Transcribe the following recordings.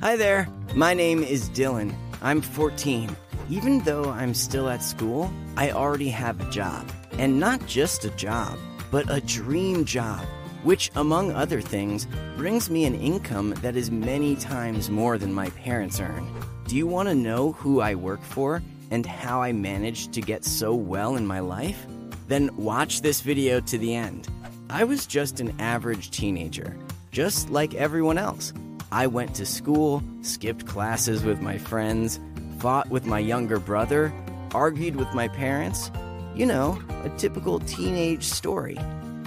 Hi there, my name is Dylan. I'm 14. Even though I'm still at school, I already have a job. And not just a job, but a dream job, which, among other things, brings me an income that is many times more than my parents earn. Do you want to know who I work for and how I managed to get so well in my life? Then watch this video to the end. I was just an average teenager, just like everyone else. I went to school, skipped classes with my friends, fought with my younger brother, argued with my parents. You know, a typical teenage story.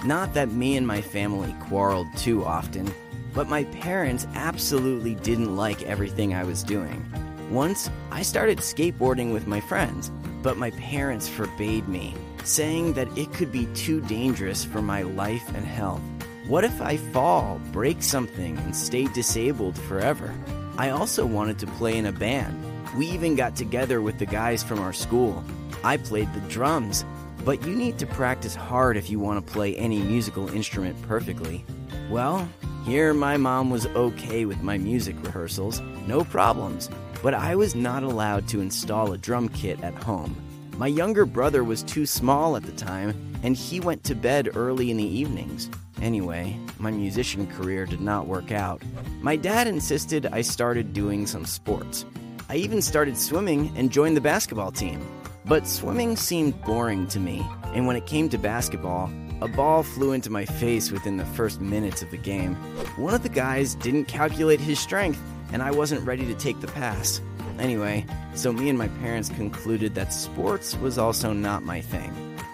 Not that me and my family quarreled too often, but my parents absolutely didn't like everything I was doing. Once, I started skateboarding with my friends, but my parents forbade me, saying that it could be too dangerous for my life and health. What if I fall, break something, and stay disabled forever? I also wanted to play in a band. We even got together with the guys from our school. I played the drums, but you need to practice hard if you want to play any musical instrument perfectly. Well, here my mom was okay with my music rehearsals, no problems, but I was not allowed to install a drum kit at home. My younger brother was too small at the time, and he went to bed early in the evenings. Anyway, my musician career did not work out. My dad insisted I started doing some sports. I even started swimming and joined the basketball team. But swimming seemed boring to me, and when it came to basketball, a ball flew into my face within the first minutes of the game. One of the guys didn't calculate his strength, and I wasn't ready to take the pass. Anyway, so me and my parents concluded that sports was also not my thing.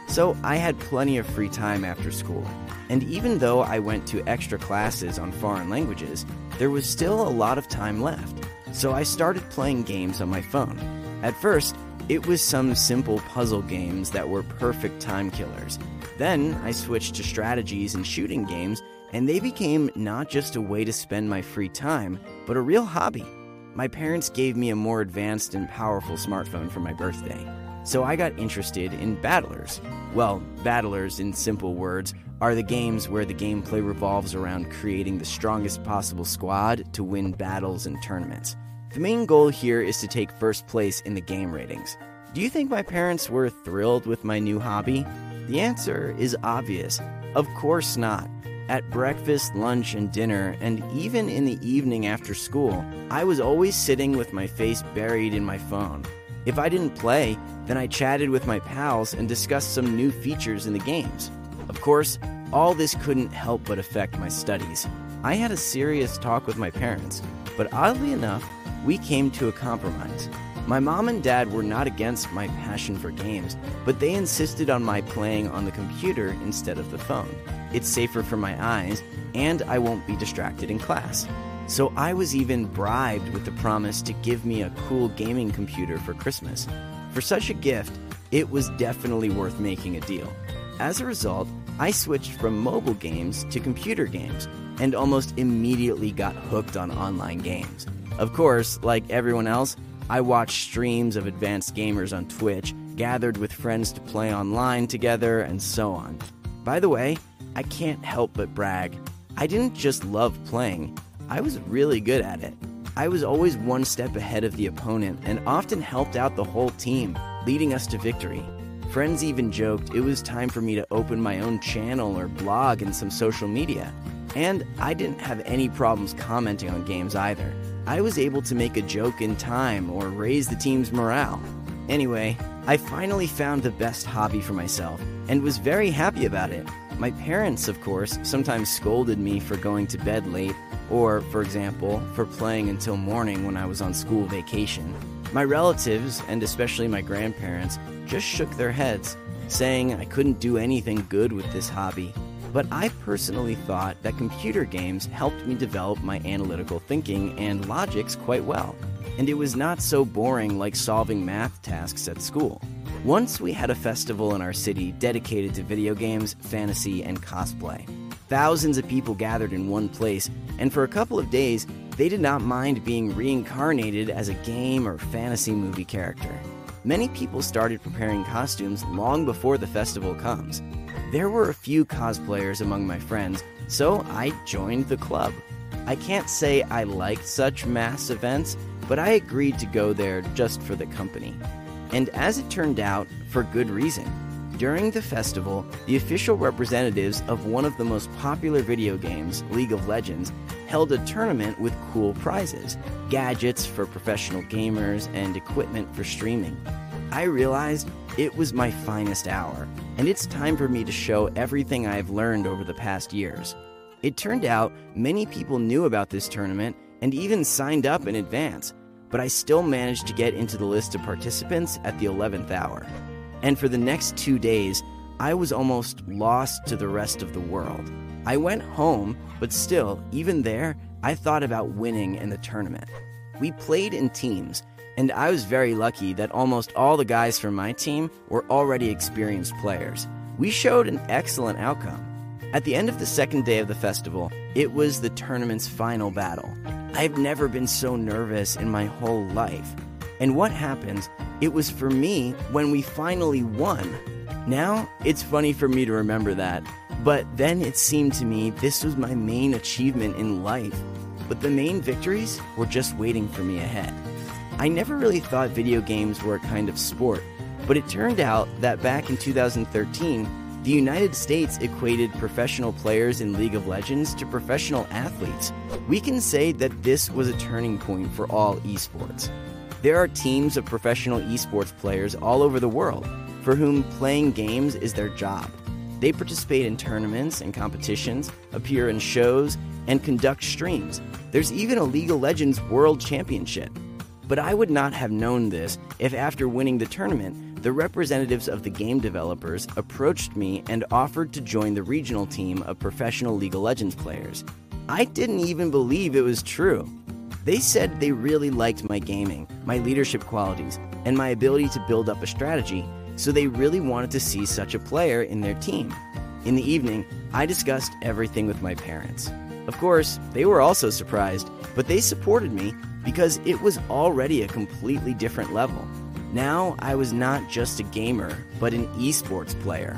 So I had plenty of free time after school. And even though I went to extra classes on foreign languages, there was still a lot of time left. So I started playing games on my phone. At first, it was some simple puzzle games that were perfect time killers. Then I switched to strategies and shooting games, and they became not just a way to spend my free time, but a real hobby. My parents gave me a more advanced and powerful smartphone for my birthday. So I got interested in battlers. Well, battlers, in simple words, are the games where the gameplay revolves around creating the strongest possible squad to win battles and tournaments. The main goal here is to take first place in the game ratings. Do you think my parents were thrilled with my new hobby? The answer is obvious. Of course not. At breakfast, lunch, and dinner, and even in the evening after school, I was always sitting with my face buried in my phone. If I didn't play, then I chatted with my pals and discussed some new features in the games. Of course, all this couldn't help but affect my studies. I had a serious talk with my parents, but oddly enough, we came to a compromise. My mom and dad were not against my passion for games, but they insisted on my playing on the computer instead of the phone. It's safer for my eyes, and I won't be distracted in class. So I was even bribed with the promise to give me a cool gaming computer for Christmas. For such a gift, it was definitely worth making a deal. As a result, I switched from mobile games to computer games and almost immediately got hooked on online games. Of course, like everyone else, I watched streams of advanced gamers on Twitch, gathered with friends to play online together, and so on. By the way, I can't help but brag. I didn't just love playing, I was really good at it. I was always one step ahead of the opponent and often helped out the whole team, leading us to victory. Friends even joked it was time for me to open my own channel or blog in some social media. And I didn't have any problems commenting on games either. I was able to make a joke in time or raise the team's morale. Anyway, I finally found the best hobby for myself and was very happy about it. My parents, of course, sometimes scolded me for going to bed late, or, for example, for playing until morning when I was on school vacation. My relatives, and especially my grandparents, just shook their heads, saying I couldn't do anything good with this hobby. But I personally thought that computer games helped me develop my analytical thinking and logics quite well, and it was not so boring like solving math tasks at school. Once we had a festival in our city dedicated to video games, fantasy, and cosplay. Thousands of people gathered in one place, and for a couple of days, they did not mind being reincarnated as a game or fantasy movie character. Many people started preparing costumes long before the festival comes. There were a few cosplayers among my friends, so I joined the club. I can't say I liked such mass events, but I agreed to go there just for the company. And as it turned out, for good reason. During the festival, the official representatives of one of the most popular video games, League of Legends, held a tournament with cool prizes, gadgets for professional gamers, and equipment for streaming. I realized it was my finest hour, and it's time for me to show everything I've learned over the past years. It turned out many people knew about this tournament and even signed up in advance, but I still managed to get into the list of participants at the 11th hour. And for the next two days, I was almost lost to the rest of the world. I went home, but still, even there, I thought about winning in the tournament. We played in teams, and I was very lucky that almost all the guys from my team were already experienced players. We showed an excellent outcome. At the end of the second day of the festival, it was the tournament's final battle. I've never been so nervous in my whole life. And what happened? It was for me when we finally won. Now, it's funny for me to remember that, but then it seemed to me this was my main achievement in life. But the main victories were just waiting for me ahead. I never really thought video games were a kind of sport, but it turned out that back in 2013, the United States equated professional players in League of Legends to professional athletes. We can say that this was a turning point for all esports. There are teams of professional esports players all over the world for whom playing games is their job. They participate in tournaments and competitions, appear in shows, and conduct streams. There's even a League of Legends World Championship. But I would not have known this if, after winning the tournament, the representatives of the game developers approached me and offered to join the regional team of professional League of Legends players. I didn't even believe it was true. They said they really liked my gaming, my leadership qualities, and my ability to build up a strategy, so they really wanted to see such a player in their team. In the evening, I discussed everything with my parents. Of course, they were also surprised, but they supported me because it was already a completely different level. Now I was not just a gamer, but an esports player.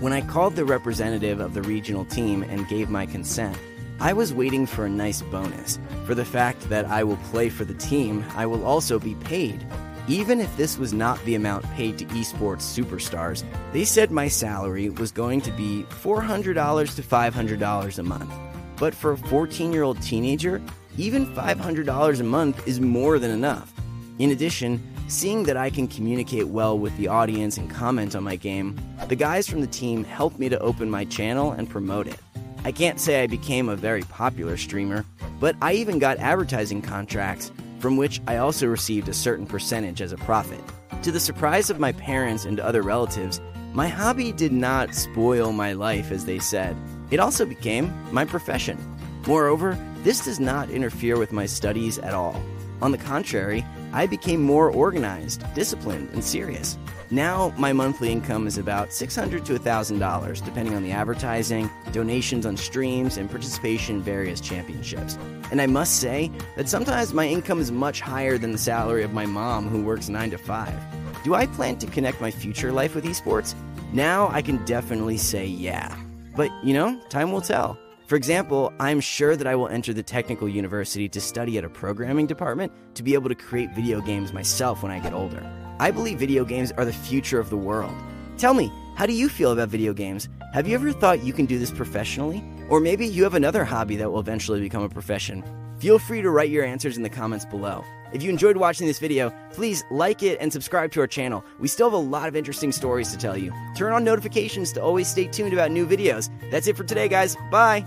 When I called the representative of the regional team and gave my consent, I was waiting for a nice bonus. For the fact that I will play for the team, I will also be paid. Even if this was not the amount paid to esports superstars, they said my salary was going to be $400 to $500 a month. But for a 14 year old teenager, even $500 a month is more than enough. In addition, seeing that I can communicate well with the audience and comment on my game, the guys from the team helped me to open my channel and promote it. I can't say I became a very popular streamer, but I even got advertising contracts from which I also received a certain percentage as a profit. To the surprise of my parents and other relatives, my hobby did not spoil my life, as they said. It also became my profession. Moreover, this does not interfere with my studies at all. On the contrary, I became more organized, disciplined, and serious. Now, my monthly income is about 600 to $1,000, depending on the advertising, donations on streams, and participation in various championships. And I must say that sometimes my income is much higher than the salary of my mom, who works 9 to 5. Do I plan to connect my future life with esports? Now I can definitely say yeah. But, you know, time will tell. For example, I'm sure that I will enter the technical university to study at a programming department to be able to create video games myself when I get older. I believe video games are the future of the world. Tell me, how do you feel about video games? Have you ever thought you can do this professionally? Or maybe you have another hobby that will eventually become a profession. Feel free to write your answers in the comments below. If you enjoyed watching this video, please like it and subscribe to our channel. We still have a lot of interesting stories to tell you. Turn on notifications to always stay tuned about new videos. That's it for today, guys. Bye!